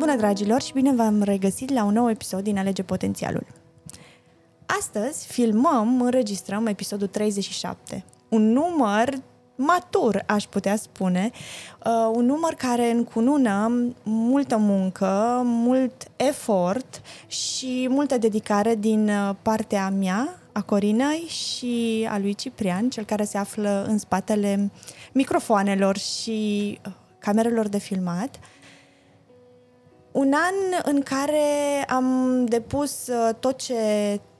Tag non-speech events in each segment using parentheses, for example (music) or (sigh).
Bună dragilor și bine v-am regăsit la un nou episod din Alege Potențialul. Astăzi filmăm, înregistrăm episodul 37. Un număr matur, aș putea spune, uh, un număr care încunună multă muncă, mult efort și multă dedicare din uh, partea mea, a Corinei și a lui Ciprian, cel care se află în spatele microfoanelor și uh, camerelor de filmat. Un an în care am depus uh, tot ce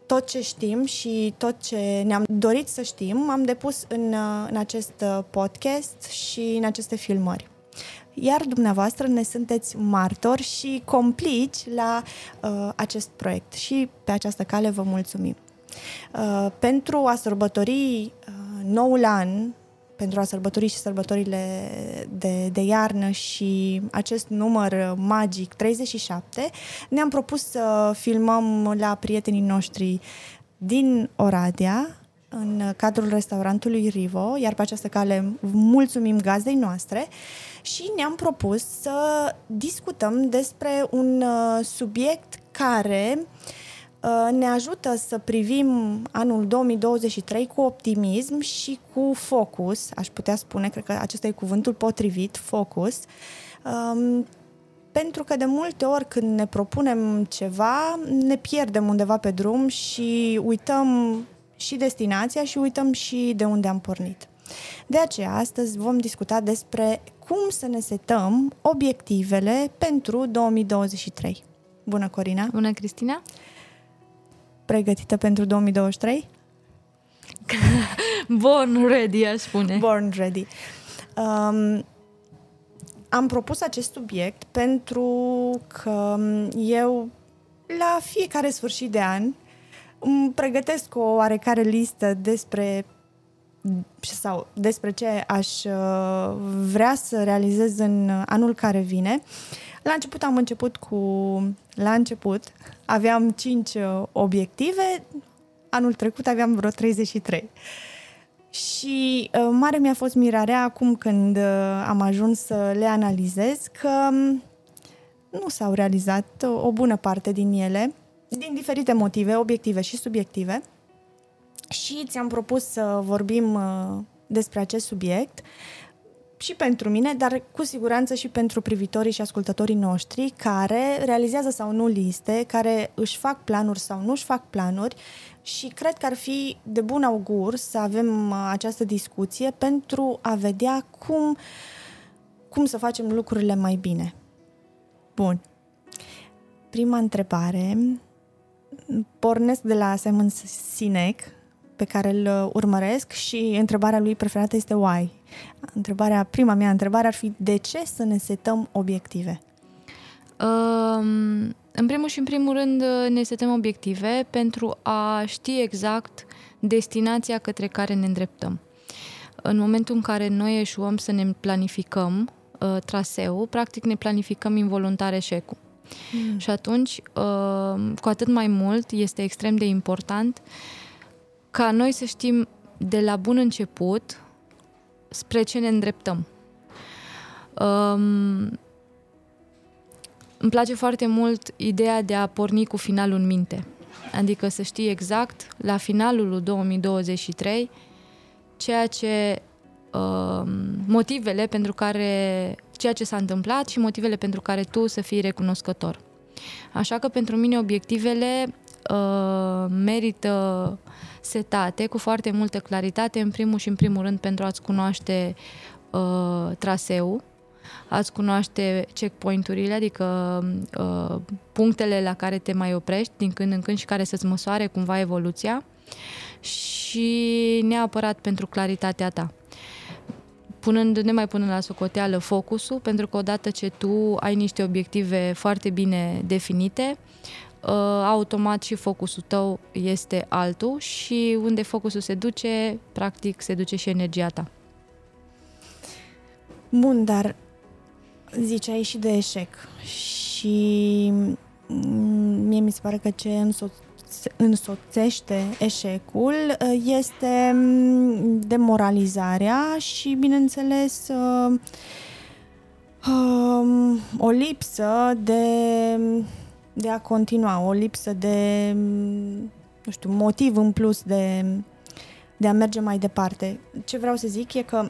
tot ce știm și tot ce ne-am dorit să știm, am depus în, uh, în acest uh, podcast și în aceste filmări. Iar dumneavoastră ne sunteți martori și complici la uh, acest proiect și pe această cale vă mulțumim. Uh, pentru a sărbători uh, noul an, pentru a sărbători și sărbătorile de, de iarnă și acest număr magic 37, ne-am propus să filmăm la prietenii noștri din Oradea, în cadrul restaurantului Rivo, iar pe această cale mulțumim gazdei noastre și ne-am propus să discutăm despre un uh, subiect care uh, Uh, ne ajută să privim anul 2023 cu optimism și cu focus, aș putea spune, cred că acesta e cuvântul potrivit, focus, um, pentru că de multe ori când ne propunem ceva, ne pierdem undeva pe drum și uităm și destinația și uităm și de unde am pornit. De aceea, astăzi vom discuta despre cum să ne setăm obiectivele pentru 2023. Bună, Corina! Bună, Cristina! Pregătită pentru 2023? (laughs) Born ready, aș spune. Born ready. Um, am propus acest subiect pentru că eu la fiecare sfârșit de an îmi pregătesc o oarecare listă despre sau despre ce aș uh, vrea să realizez în anul care vine. La început am început cu la început aveam 5 uh, obiective, anul trecut aveam vreo 33. Și uh, mare mi-a fost mirarea acum când uh, am ajuns să le analizez că um, nu s-au realizat uh, o bună parte din ele, din diferite motive, obiective și subiective. Și ți-am propus să vorbim uh, despre acest subiect uh, și pentru mine, dar cu siguranță și pentru privitorii și ascultătorii noștri care realizează sau nu liste, care își fac planuri sau nu își fac planuri și cred că ar fi de bun augur să avem uh, această discuție pentru a vedea cum, cum să facem lucrurile mai bine. Bun. Prima întrebare pornesc de la Simon Sinek, pe care îl uh, urmăresc și întrebarea lui preferată este why. Întrebarea, prima mea întrebare ar fi de ce să ne setăm obiective? Um, în primul și în primul rând uh, ne setăm obiective pentru a ști exact destinația către care ne îndreptăm. În momentul în care noi eșuăm să ne planificăm uh, traseul, practic ne planificăm involuntar eșecul. Mm. Și atunci, uh, cu atât mai mult, este extrem de important ca noi să știm de la bun început spre ce ne îndreptăm. Um, îmi place foarte mult ideea de a porni cu finalul în minte. Adică să știi exact, la finalul 2023, ceea ce uh, motivele pentru care ceea ce s-a întâmplat și motivele pentru care tu să fii recunoscător. Așa că pentru mine obiectivele uh, merită setate cu foarte multă claritate, în primul și în primul rând pentru a-ți cunoaște uh, traseul, a-ți cunoaște checkpoint-urile, adică uh, punctele la care te mai oprești din când în când și care să-ți măsoare cumva evoluția și neapărat pentru claritatea ta. Punând, ne mai punând la socoteală focusul, pentru că odată ce tu ai niște obiective foarte bine definite, Uh, automat și focusul tău este altul și unde focusul se duce, practic se duce și energia ta. Bun, dar ziceai și de eșec și mie mi se pare că ce însoț- însoțește eșecul uh, este mm, demoralizarea și, bineînțeles, uh, Um, o lipsă de, de a continua, o lipsă de, nu știu, motiv în plus de, de a merge mai departe. Ce vreau să zic e că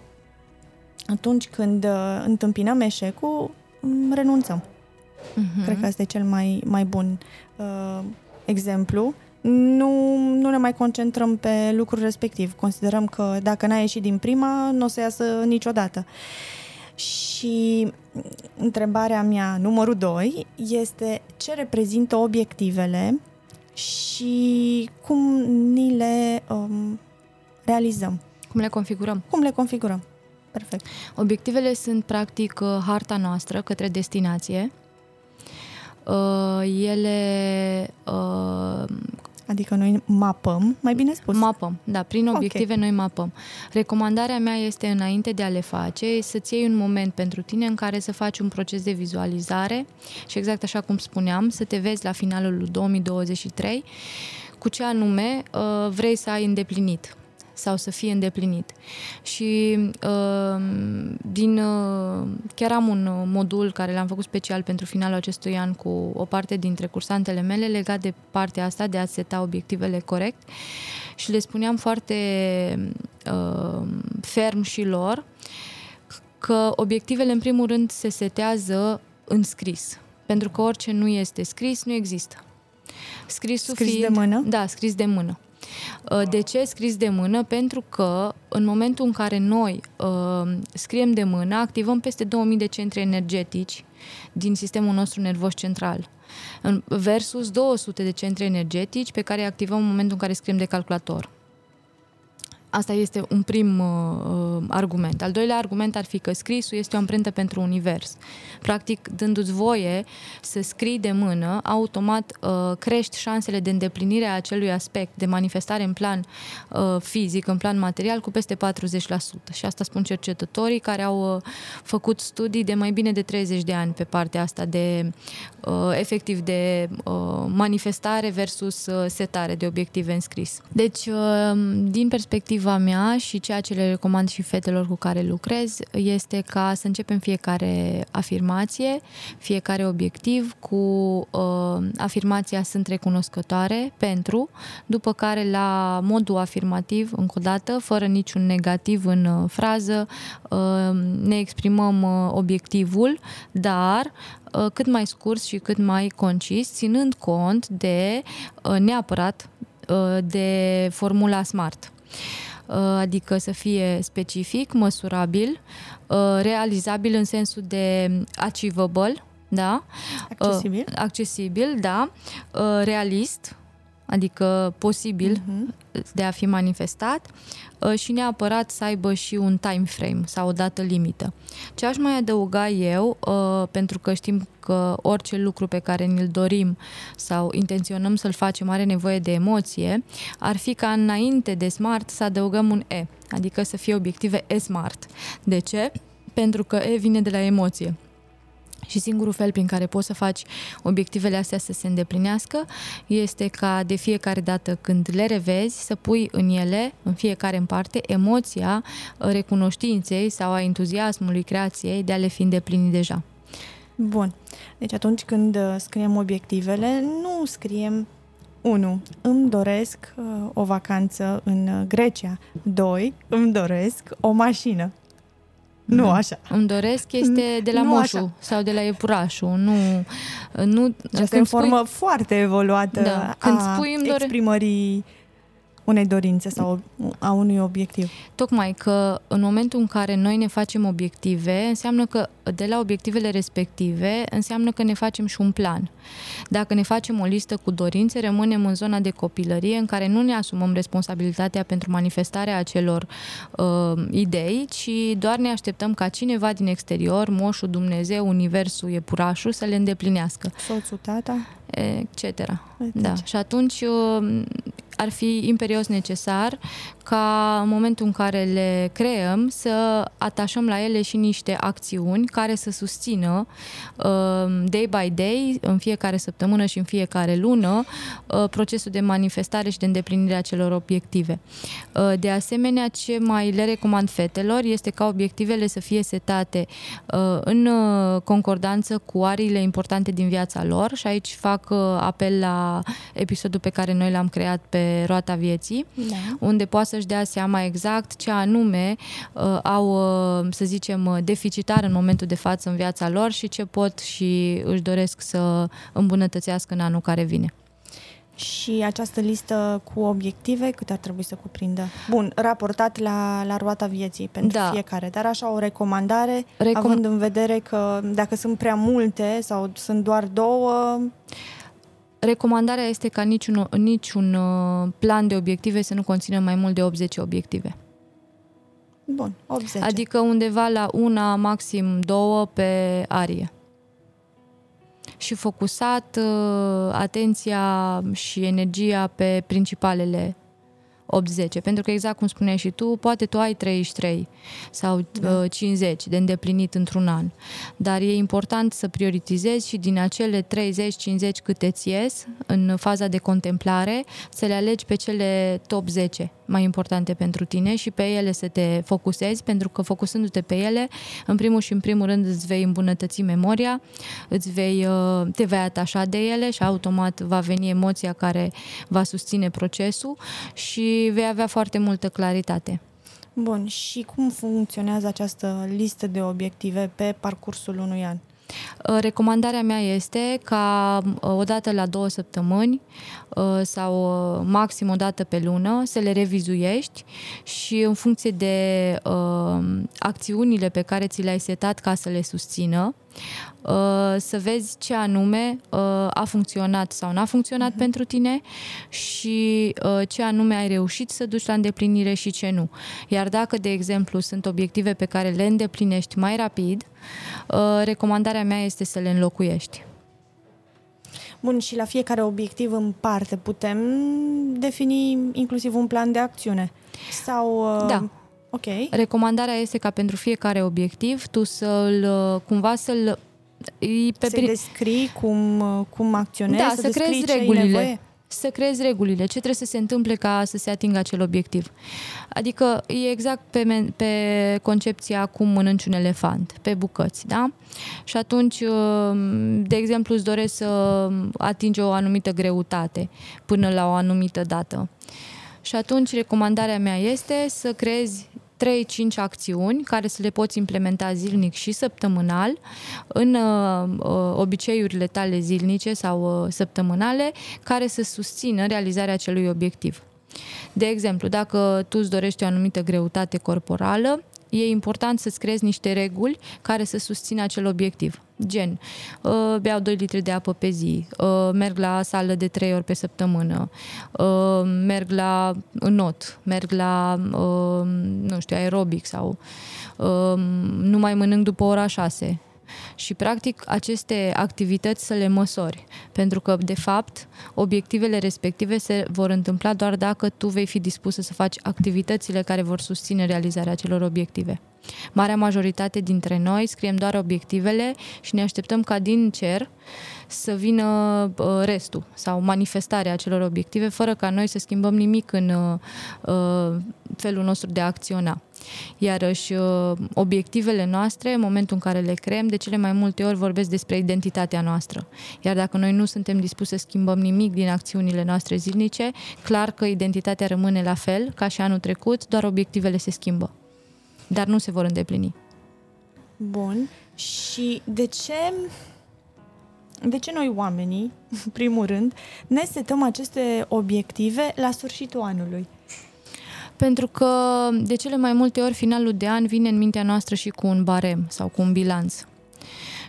atunci când uh, întâmpinăm eșecul, mm, renunțăm. Uh-huh. Cred că asta e cel mai, mai bun uh, exemplu. Nu, nu ne mai concentrăm pe lucrul respectiv. Considerăm că dacă n-ai ieșit din prima, nu o să iasă niciodată. Și întrebarea mea numărul 2 este ce reprezintă obiectivele și cum ni le um, realizăm. Cum le configurăm? Cum le configurăm. Perfect. Obiectivele sunt practic uh, harta noastră către destinație. Uh, ele uh, Adică noi mapăm, mai bine spus. Mapăm, da, prin obiective okay. noi mapăm. Recomandarea mea este înainte de a le face să-ți iei un moment pentru tine în care să faci un proces de vizualizare și exact așa cum spuneam, să te vezi la finalul 2023 cu ce anume vrei să ai îndeplinit sau să fie îndeplinit. Și uh, din, uh, chiar am un modul care l-am făcut special pentru finalul acestui an cu o parte dintre cursantele mele legat de partea asta de a seta obiectivele corect și le spuneam foarte uh, ferm și lor că obiectivele în primul rând se setează în scris. Pentru că orice nu este scris, nu există. Scrisul scris fiind, de mână? Da, scris de mână. Uh, de ce scris de mână? Pentru că în momentul în care noi uh, scriem de mână, activăm peste 2000 de centri energetici din sistemul nostru nervos central versus 200 de centri energetici pe care îi activăm în momentul în care scriem de calculator. Asta este un prim uh, uh, argument. Al doilea argument ar fi că scrisul este o amprentă pentru univers. Practic, dându-ți voie să scrii de mână, automat uh, crești șansele de îndeplinire a acelui aspect de manifestare în plan uh, fizic, în plan material, cu peste 40%. Și asta spun cercetătorii care au uh, făcut studii de mai bine de 30 de ani pe partea asta de uh, efectiv de uh, manifestare versus uh, setare de obiective în scris. Deci, uh, din perspectivă perspectiva mea și ceea ce le recomand și fetelor cu care lucrez este ca să începem fiecare afirmație, fiecare obiectiv cu uh, afirmația sunt recunoscătoare pentru, după care la modul afirmativ, încă o dată, fără niciun negativ în uh, frază, uh, ne exprimăm uh, obiectivul, dar uh, cât mai scurs și cât mai concis, ținând cont de uh, neapărat uh, de formula SMART. Uh, adică să fie specific, măsurabil, uh, realizabil în sensul de achievable, da? Accesibil. Uh, accesibil, da. Realist, adică posibil uh-huh. de a fi manifestat uh, și neapărat să aibă și un time frame sau o dată limită. Ce aș mai adăuga eu, uh, pentru că știm că orice lucru pe care ni-l dorim sau intenționăm să-l facem are nevoie de emoție, ar fi ca înainte de smart să adăugăm un E, adică să fie obiective E-smart. De ce? Pentru că E vine de la emoție. Și singurul fel prin care poți să faci obiectivele astea să se îndeplinească este ca de fiecare dată când le revezi să pui în ele, în fiecare în parte, emoția recunoștinței sau a entuziasmului creației de a le fi îndeplinit deja. Bun. Deci atunci când uh, scriem obiectivele, nu scriem 1. Îmi doresc uh, o vacanță în uh, Grecia. 2. Îmi doresc o mașină. Nu da. așa. Îmi doresc este de la nu moșu așa. sau de la iepurașul. Nu, nu, Asta e o formă spui... foarte evoluată da. când a spui îmi dore... exprimării unei dorințe sau a unui obiectiv. Tocmai că în momentul în care noi ne facem obiective, înseamnă că de la obiectivele respective, înseamnă că ne facem și un plan. Dacă ne facem o listă cu dorințe, rămânem în zona de copilărie în care nu ne asumăm responsabilitatea pentru manifestarea acelor uh, idei, ci doar ne așteptăm ca cineva din exterior, moșul, Dumnezeu, Universul, Iepurașul, să le îndeplinească. Soțul, tata? etc. Da. Și atunci uh, ar fi imperios necesar ca în momentul în care le creăm să atașăm la ele și niște acțiuni care să susțină uh, day by day, în fiecare săptămână și în fiecare lună, uh, procesul de manifestare și de îndeplinire a celor obiective. Uh, de asemenea, ce mai le recomand fetelor este ca obiectivele să fie setate în concordanță cu ariile importante din viața lor și aici fac apel la episodul pe care noi l-am creat pe roata vieții, da. unde poate să-și dea seama exact ce anume uh, au, uh, să zicem, uh, deficitar în momentul de față în viața lor și ce pot și își doresc să îmbunătățească în anul care vine. Și această listă cu obiective, cât ar trebui să cuprindă? Bun, raportat la, la roata vieții pentru da. fiecare, dar așa o recomandare, Recom- având în vedere că dacă sunt prea multe sau sunt doar două... Recomandarea este ca niciun, niciun uh, plan de obiective să nu conțină mai mult de 80 obiective. Bun, 80. Adică undeva la una, maxim două pe arie. Și focusat uh, atenția și energia pe principalele 8-10. Pentru că exact cum spuneai și tu, poate tu ai 33 sau da. 50 uh, de îndeplinit într-un an. Dar e important să prioritizezi și din acele 30-50 câte ți ies în faza de contemplare, să le alegi pe cele top 10 mai importante pentru tine și pe ele să te focusezi, pentru că focusându-te pe ele, în primul și în primul rând îți vei îmbunătăți memoria, îți vei, uh, te vei atașa de ele și automat va veni emoția care va susține procesul și vei avea foarte multă claritate. Bun, și cum funcționează această listă de obiective pe parcursul unui an? Uh, recomandarea mea este ca uh, o dată la două săptămâni uh, sau maxim o dată pe lună să le revizuiești și în funcție de acțiunile pe care ți le-ai setat ca să le susțină, Uh, să vezi ce anume uh, a funcționat sau n-a funcționat uh-huh. pentru tine și uh, ce anume ai reușit să duci la îndeplinire și ce nu. Iar dacă, de exemplu, sunt obiective pe care le îndeplinești mai rapid, recomandarea mea este să le înlocuiești. Bun, și la fiecare obiectiv în parte putem defini inclusiv un plan de acțiune? Sau da. Ok. Recomandarea este ca pentru fiecare obiectiv tu să-l, cumva să-l pe să prin... descrii cum, cum acționezi, da, să, să creezi regulile. Să creezi regulile, ce trebuie să se întâmple ca să se atingă acel obiectiv. Adică e exact pe, pe concepția cum mănânci un elefant, pe bucăți, da? Și atunci, de exemplu, îți doresc să atingi o anumită greutate până la o anumită dată. Și atunci recomandarea mea este să creezi 3-5 acțiuni care să le poți implementa zilnic și săptămânal în uh, uh, obiceiurile tale zilnice sau uh, săptămânale care să susțină realizarea acelui obiectiv. De exemplu, dacă tu îți dorești o anumită greutate corporală, e important să-ți creezi niște reguli care să susțină acel obiectiv. Gen, uh, beau 2 litri de apă pe zi, uh, merg la sală de 3 ori pe săptămână, uh, merg la not, merg la, nu știu, aerobic sau nu mai mănânc după ora 6 și practic aceste activități să le măsori, pentru că de fapt obiectivele respective se vor întâmpla doar dacă tu vei fi dispusă să faci activitățile care vor susține realizarea acelor obiective. Marea majoritate dintre noi scriem doar obiectivele și ne așteptăm ca din cer să vină uh, restul sau manifestarea acelor obiective fără ca noi să schimbăm nimic în uh, uh, felul nostru de a acționa. Iarăși, obiectivele noastre, în momentul în care le creăm, de cele mai multe ori vorbesc despre identitatea noastră. Iar dacă noi nu suntem dispuși să schimbăm nimic din acțiunile noastre zilnice, clar că identitatea rămâne la fel ca și anul trecut, doar obiectivele se schimbă. Dar nu se vor îndeplini. Bun. Și de ce de ce noi oamenii, (laughs) în primul rând, ne setăm aceste obiective la sfârșitul anului? Pentru că de cele mai multe ori finalul de an vine în mintea noastră și cu un barem sau cu un bilanț.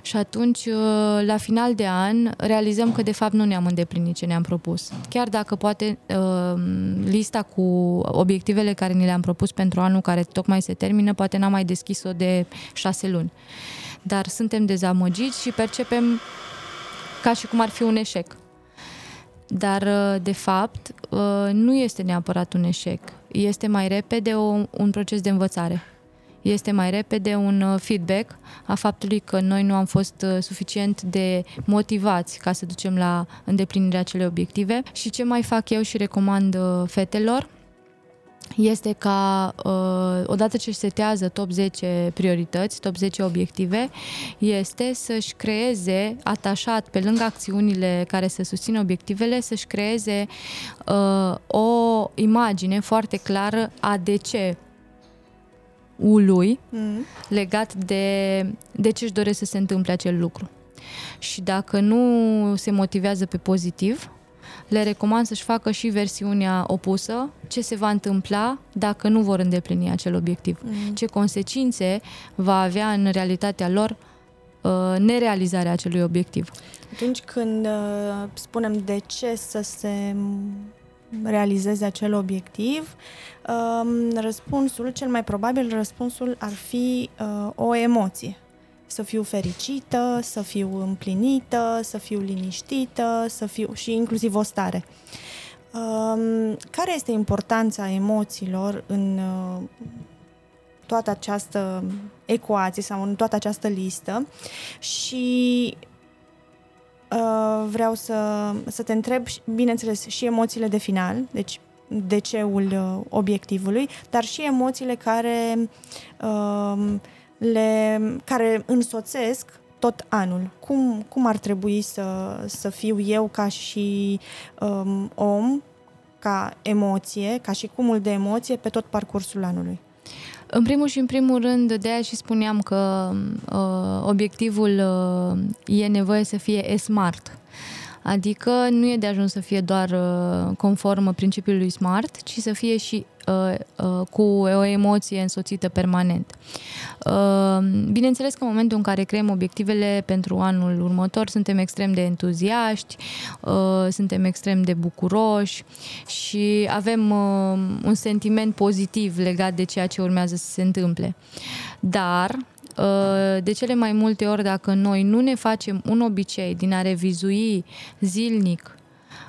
Și atunci, uh, la final de an, realizăm că de fapt nu ne-am îndeplinit ce ne-am propus. Chiar dacă poate uh, lista cu obiectivele care ni le-am propus pentru anul care tocmai se termină, poate n-am mai deschis-o de șase luni. Dar suntem dezamăgiți și percepem ca și cum ar fi un eșec. dar uh, de fapt uh, nu este neapărat un eșec. Este mai repede o, un proces de învățare. Este mai repede un uh, feedback a faptului că noi nu am fost suficient de motivați ca să ducem la îndeplinirea acelei obiective. Și ce mai fac eu și recomand fetelor este ca uh, odată ce setează top 10 priorități, top 10 obiective, este să-și creeze atașat pe lângă acțiunile care să susțină obiectivele, să-și creeze uh, o imagine foarte clară a de ce ului mm. legat de, de ce își doresc să se întâmple acel lucru. Și dacă nu se motivează pe pozitiv, le recomand să-și facă și versiunea opusă, ce se va întâmpla dacă nu vor îndeplini acel obiectiv, mm. ce consecințe va avea în realitatea lor uh, nerealizarea acelui obiectiv. Atunci când uh, spunem de ce să se realizeze acel obiectiv, uh, răspunsul, cel mai probabil răspunsul ar fi uh, o emoție să fiu fericită, să fiu împlinită, să fiu liniștită, să fiu și inclusiv o stare. Um, care este importanța emoțiilor în uh, toată această ecuație sau în toată această listă și uh, vreau să, să te întreb, bineînțeles, și emoțiile de final, deci DC-ul uh, obiectivului, dar și emoțiile care uh, le, care însoțesc tot anul. Cum, cum ar trebui să, să fiu eu ca și um, om, ca emoție, ca și cumul de emoție pe tot parcursul anului? În primul și în primul rând, de aia și spuneam că uh, obiectivul uh, e nevoie să fie smart. Adică nu e de ajuns să fie doar uh, conform principiului SMART, ci să fie și uh, uh, cu o emoție însoțită permanent. Bineînțeles că în momentul în care creăm obiectivele pentru anul următor, suntem extrem de entuziaști, suntem extrem de bucuroși și avem un sentiment pozitiv legat de ceea ce urmează să se întâmple. Dar Uh, de cele mai multe ori, dacă noi nu ne facem un obicei din a revizui zilnic,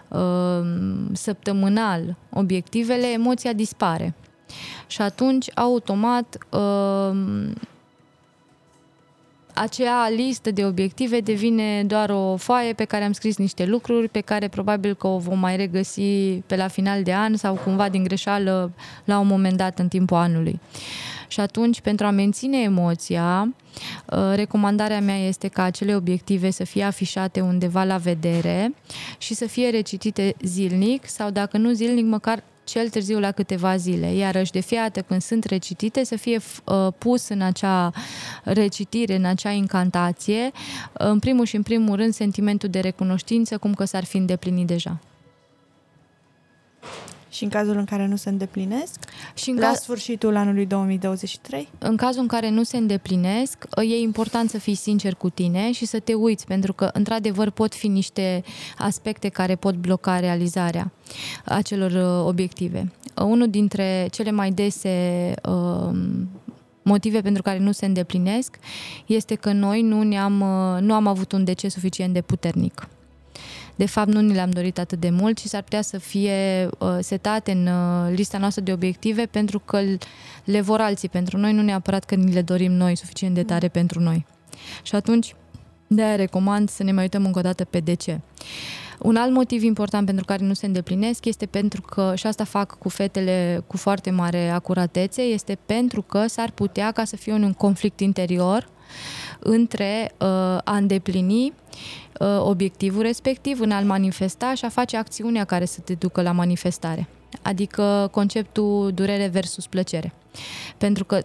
uh, săptămânal, obiectivele, emoția dispare. Și atunci, automat, uh, acea listă de obiective devine doar o foaie pe care am scris niște lucruri pe care probabil că o vom mai regăsi pe la final de an sau cumva din greșeală la un moment dat în timpul anului. Și atunci, pentru a menține emoția, uh, recomandarea mea este ca acele obiective să fie afișate undeva la vedere și să fie recitite zilnic sau, dacă nu zilnic, măcar cel târziu la câteva zile, iarăși de fiată când sunt recitite să fie uh, pus în acea recitire, în acea incantație, în primul și în primul rând sentimentul de recunoștință, cum că s-ar fi îndeplinit deja. Și în cazul în care nu se îndeplinesc? Și în la caz... sfârșitul anului 2023? În cazul în care nu se îndeplinesc, e important să fii sincer cu tine și să te uiți, pentru că, într-adevăr, pot fi niște aspecte care pot bloca realizarea acelor uh, obiective. Uh, unul dintre cele mai dese uh, motive pentru care nu se îndeplinesc este că noi nu, ne-am, nu am avut un deces suficient de puternic de fapt nu ni le-am dorit atât de mult și s-ar putea să fie uh, setate în uh, lista noastră de obiective pentru că le vor alții pentru noi, nu neapărat că ni le dorim noi suficient de tare mm. pentru noi. Și atunci, de-aia recomand să ne mai uităm încă o dată pe de ce. Un alt motiv important pentru care nu se îndeplinesc este pentru că, și asta fac cu fetele cu foarte mare acuratețe, este pentru că s-ar putea ca să fie un conflict interior între uh, a îndeplini uh, obiectivul respectiv, în a-l manifesta și a face acțiunea care să te ducă la manifestare. Adică conceptul durere versus plăcere. Pentru că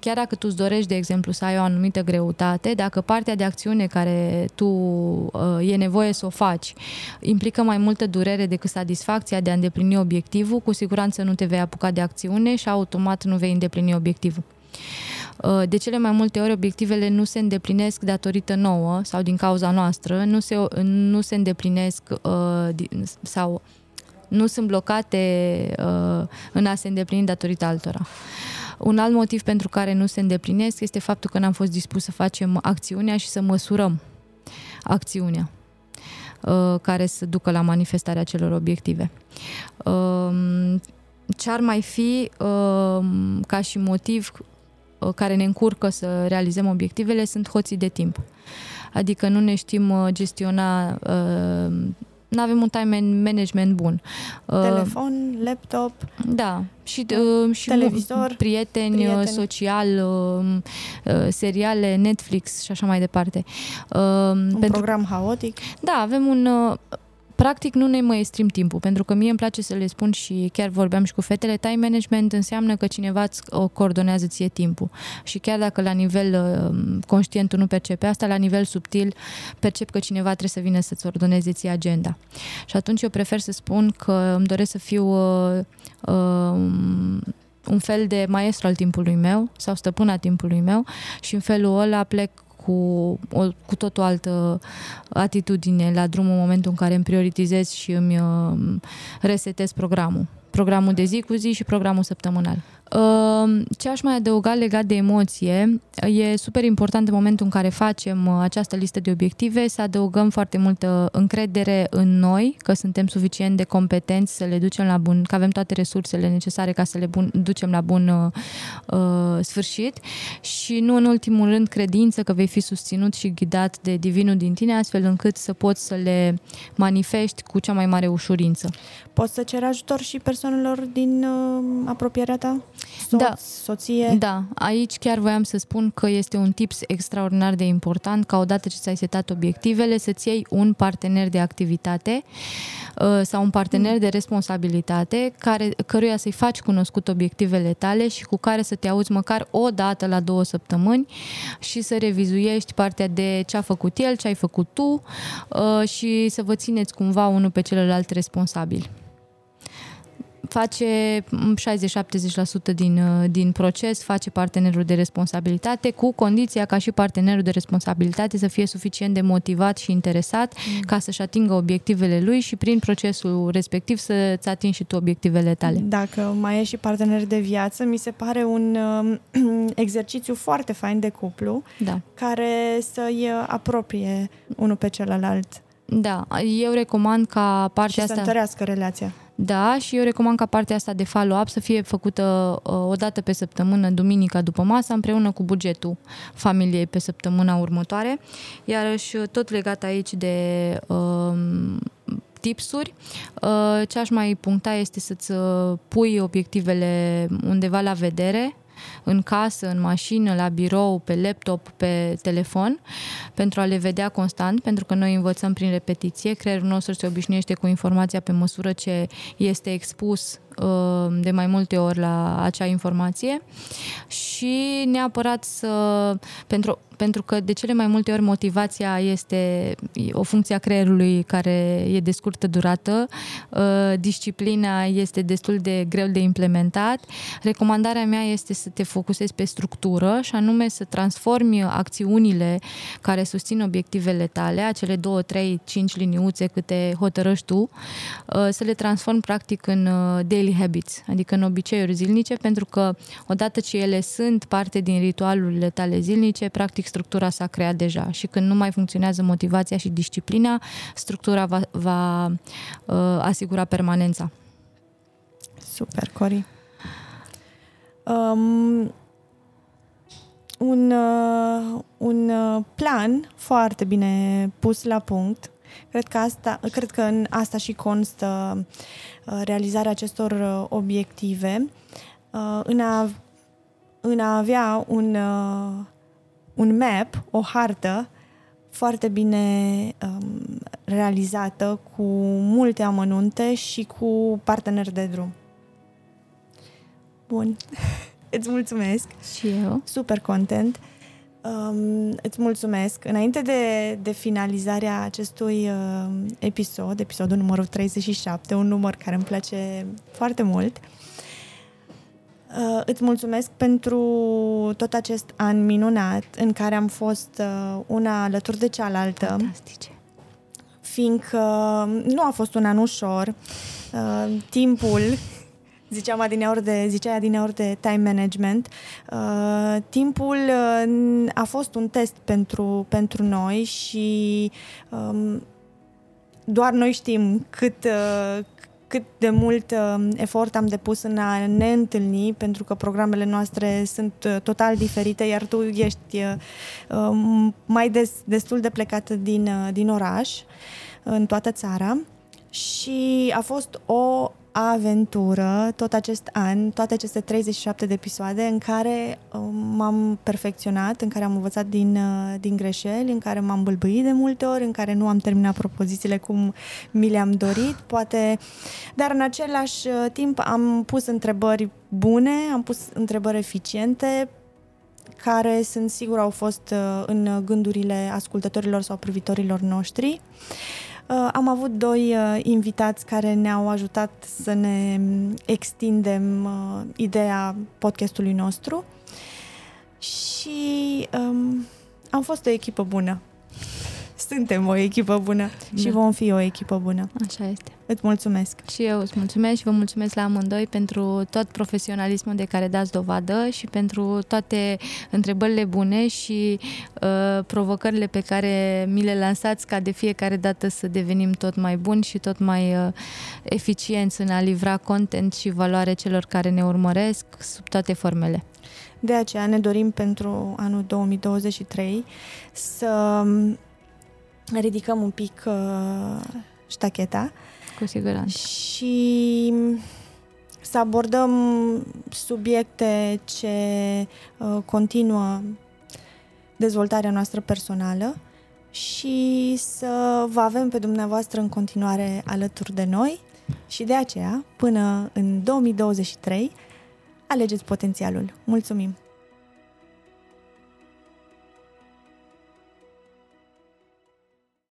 chiar dacă tu îți dorești, de exemplu, să ai o anumită greutate, dacă partea de acțiune care tu uh, e nevoie să o faci implică mai multă durere decât satisfacția de a îndeplini obiectivul, cu siguranță nu te vei apuca de acțiune și automat nu vei îndeplini obiectivul. Uh, de cele mai multe ori obiectivele nu se îndeplinesc datorită nouă sau din cauza noastră, nu se, nu se îndeplinesc uh, sau nu sunt blocate uh, în a se îndeplini datorită altora. Un alt motiv pentru care nu se îndeplinesc este faptul că n-am fost dispus să facem acțiunea și să măsurăm acțiunea. uh, care să ducă la manifestarea celor obiective. Uh, ce ar mai fi uh, ca și motiv uh, care ne încurcă să realizăm obiectivele sunt hoții de timp. Adică nu ne știm uh, gestiona uh, nu avem un time management bun. Uh, Telefon, laptop. Da, și, uh, și televizor, prieteni, uh, prieteni, social, seriale, Netflix și așa mai departe. Un pentru... program haotic. Da, avem un practic nu ne mai estrim timpul, pentru că mie îmi place să le spun și chiar vorbeam și cu fetele, time management înseamnă că cineva îți o coordonează ție timpul. Și chiar dacă la nivel uh, conștient tu nu percepe asta, la nivel subtil percep că cineva trebuie să vină să-ți ordoneze ție agenda. Și atunci eu prefer să spun că îmi doresc să fiu uh, uh, un fel de maestru al timpului meu sau stăpâna timpului meu și în felul ăla plec cu, o, cu tot o altă atitudine la drum în momentul în care îmi prioritizez și îmi uh, resetez programul. Programul de zi cu zi și programul săptămânal. Ehm, ce aș mai adăuga legat de emoție, e super important în momentul în care facem uh, această listă de obiective să adăugăm foarte multă încredere în noi, că suntem suficient de competenți să le ducem la bun, că avem toate resursele necesare ca să le bun, ducem la bun uh, uh, sfârșit și nu în ultimul rând credință că vei fi susținut și ghidat de divinul din tine astfel încât să poți să le manifesti cu cea mai mare ușurință. Poți să ceri ajutor și persoanelor din uh, apropierea ta? Soț, da. soție? Da, aici chiar voiam să spun că este un tips extraordinar de important ca odată ce ți-ai setat obiectivele să-ți iei un partener de activitate uh, sau un partener mm. de responsabilitate care, căruia să-i faci cunoscut obiectivele tale și cu care să te auzi măcar o dată la două săptămâni și să revizuiești partea de ce a făcut el, ce ai făcut tu uh, și să vă țineți cumva unul pe celălalt responsabil face 60-70% din, uh, din proces, face partenerul de responsabilitate, cu condiția ca și partenerul de responsabilitate să fie suficient de motivat și interesat mm. ca să-și atingă obiectivele lui și prin procesul respectiv să-ți atingi și tu obiectivele tale. Dacă mai e și partener de viață, mi se pare un uh, (clears throat) exercițiu foarte fain de cuplu da. care să-i apropie unul pe celălalt. Da, eu recomand ca partea și asta... să întărească relația. Da, și eu recomand ca partea asta de follow-up să fie făcută uh, o dată pe săptămână, duminica după masă, împreună cu bugetul familiei pe săptămâna următoare. Iarăși, tot legat aici de uh, tipsuri. Uh, ce aș mai puncta este să-ți uh, pui obiectivele undeva la vedere, în casă, în mașină, la birou, pe laptop, pe telefon, pentru a le vedea constant, pentru că noi învățăm prin repetiție, creierul nostru se obișnuiește cu informația pe măsură ce este expus uh, de mai multe ori la acea informație și neapărat să, pentru pentru că de cele mai multe ori motivația este o funcție a creierului care e de scurtă durată, uh, disciplina este destul de greu de implementat. Recomandarea mea este să te focusezi pe structură și anume să transformi acțiunile care susțin obiectivele tale, acele două, trei, cinci liniuțe câte hotărăști tu, uh, să le transformi practic în uh, daily habits, adică în obiceiuri zilnice, pentru că odată ce ele sunt parte din ritualurile tale zilnice, practic practic structura s-a creat deja și când nu mai funcționează motivația și disciplina, structura va, va uh, asigura permanența. Super, Cori. Um, un, uh, un uh, plan foarte bine pus la punct. Cred că, asta, cred că în asta și constă uh, realizarea acestor uh, obiective, uh, în, a, în a avea un uh, un map, o hartă foarte bine um, realizată, cu multe amănunte și cu parteneri de drum. Bun. (laughs) îți mulțumesc. Și eu. Super content. Um, îți mulțumesc. Înainte de, de finalizarea acestui uh, episod, episodul numărul 37, un număr care îmi place foarte mult, uh, Uh, îți mulțumesc pentru tot acest an minunat în care am fost uh, una alături de cealaltă. Fantastice. Fiindcă nu a fost un an ușor. Uh, timpul (laughs) ziceam adineori de, zicea adineori de time management, uh, timpul uh, a fost un test pentru, pentru noi și um, doar noi știm cât, uh, cât de mult uh, efort am depus în a ne întâlni, pentru că programele noastre sunt uh, total diferite, iar tu ești uh, um, mai des, destul de plecat din, uh, din oraș, în toată țara. Și a fost o aventură tot acest an, toate aceste 37 de episoade în care uh, m-am perfecționat, în care am învățat din, uh, din greșeli, în care m-am bâlbâit de multe ori, în care nu am terminat propozițiile cum mi le-am dorit, poate, dar în același uh, timp am pus întrebări bune, am pus întrebări eficiente, care sunt sigur au fost în gândurile ascultătorilor sau privitorilor noștri. Uh, am avut doi uh, invitați care ne-au ajutat să ne extindem uh, ideea podcastului nostru și um, am fost o echipă bună. Suntem o echipă bună da. și vom fi o echipă bună. Așa este. Îți mulțumesc. Și eu îți mulțumesc și vă mulțumesc la amândoi pentru tot profesionalismul de care dați dovadă și pentru toate întrebările bune și uh, provocările pe care mi le lansați ca de fiecare dată să devenim tot mai buni și tot mai uh, eficienți în a livra content și valoare celor care ne urmăresc sub toate formele. De aceea ne dorim pentru anul 2023 să ridicăm un pic uh, ștacheta. Cu siguranță. Și să abordăm subiecte ce uh, continuă dezvoltarea noastră personală și să vă avem pe dumneavoastră în continuare alături de noi și de aceea, până în 2023, alegeți potențialul. Mulțumim!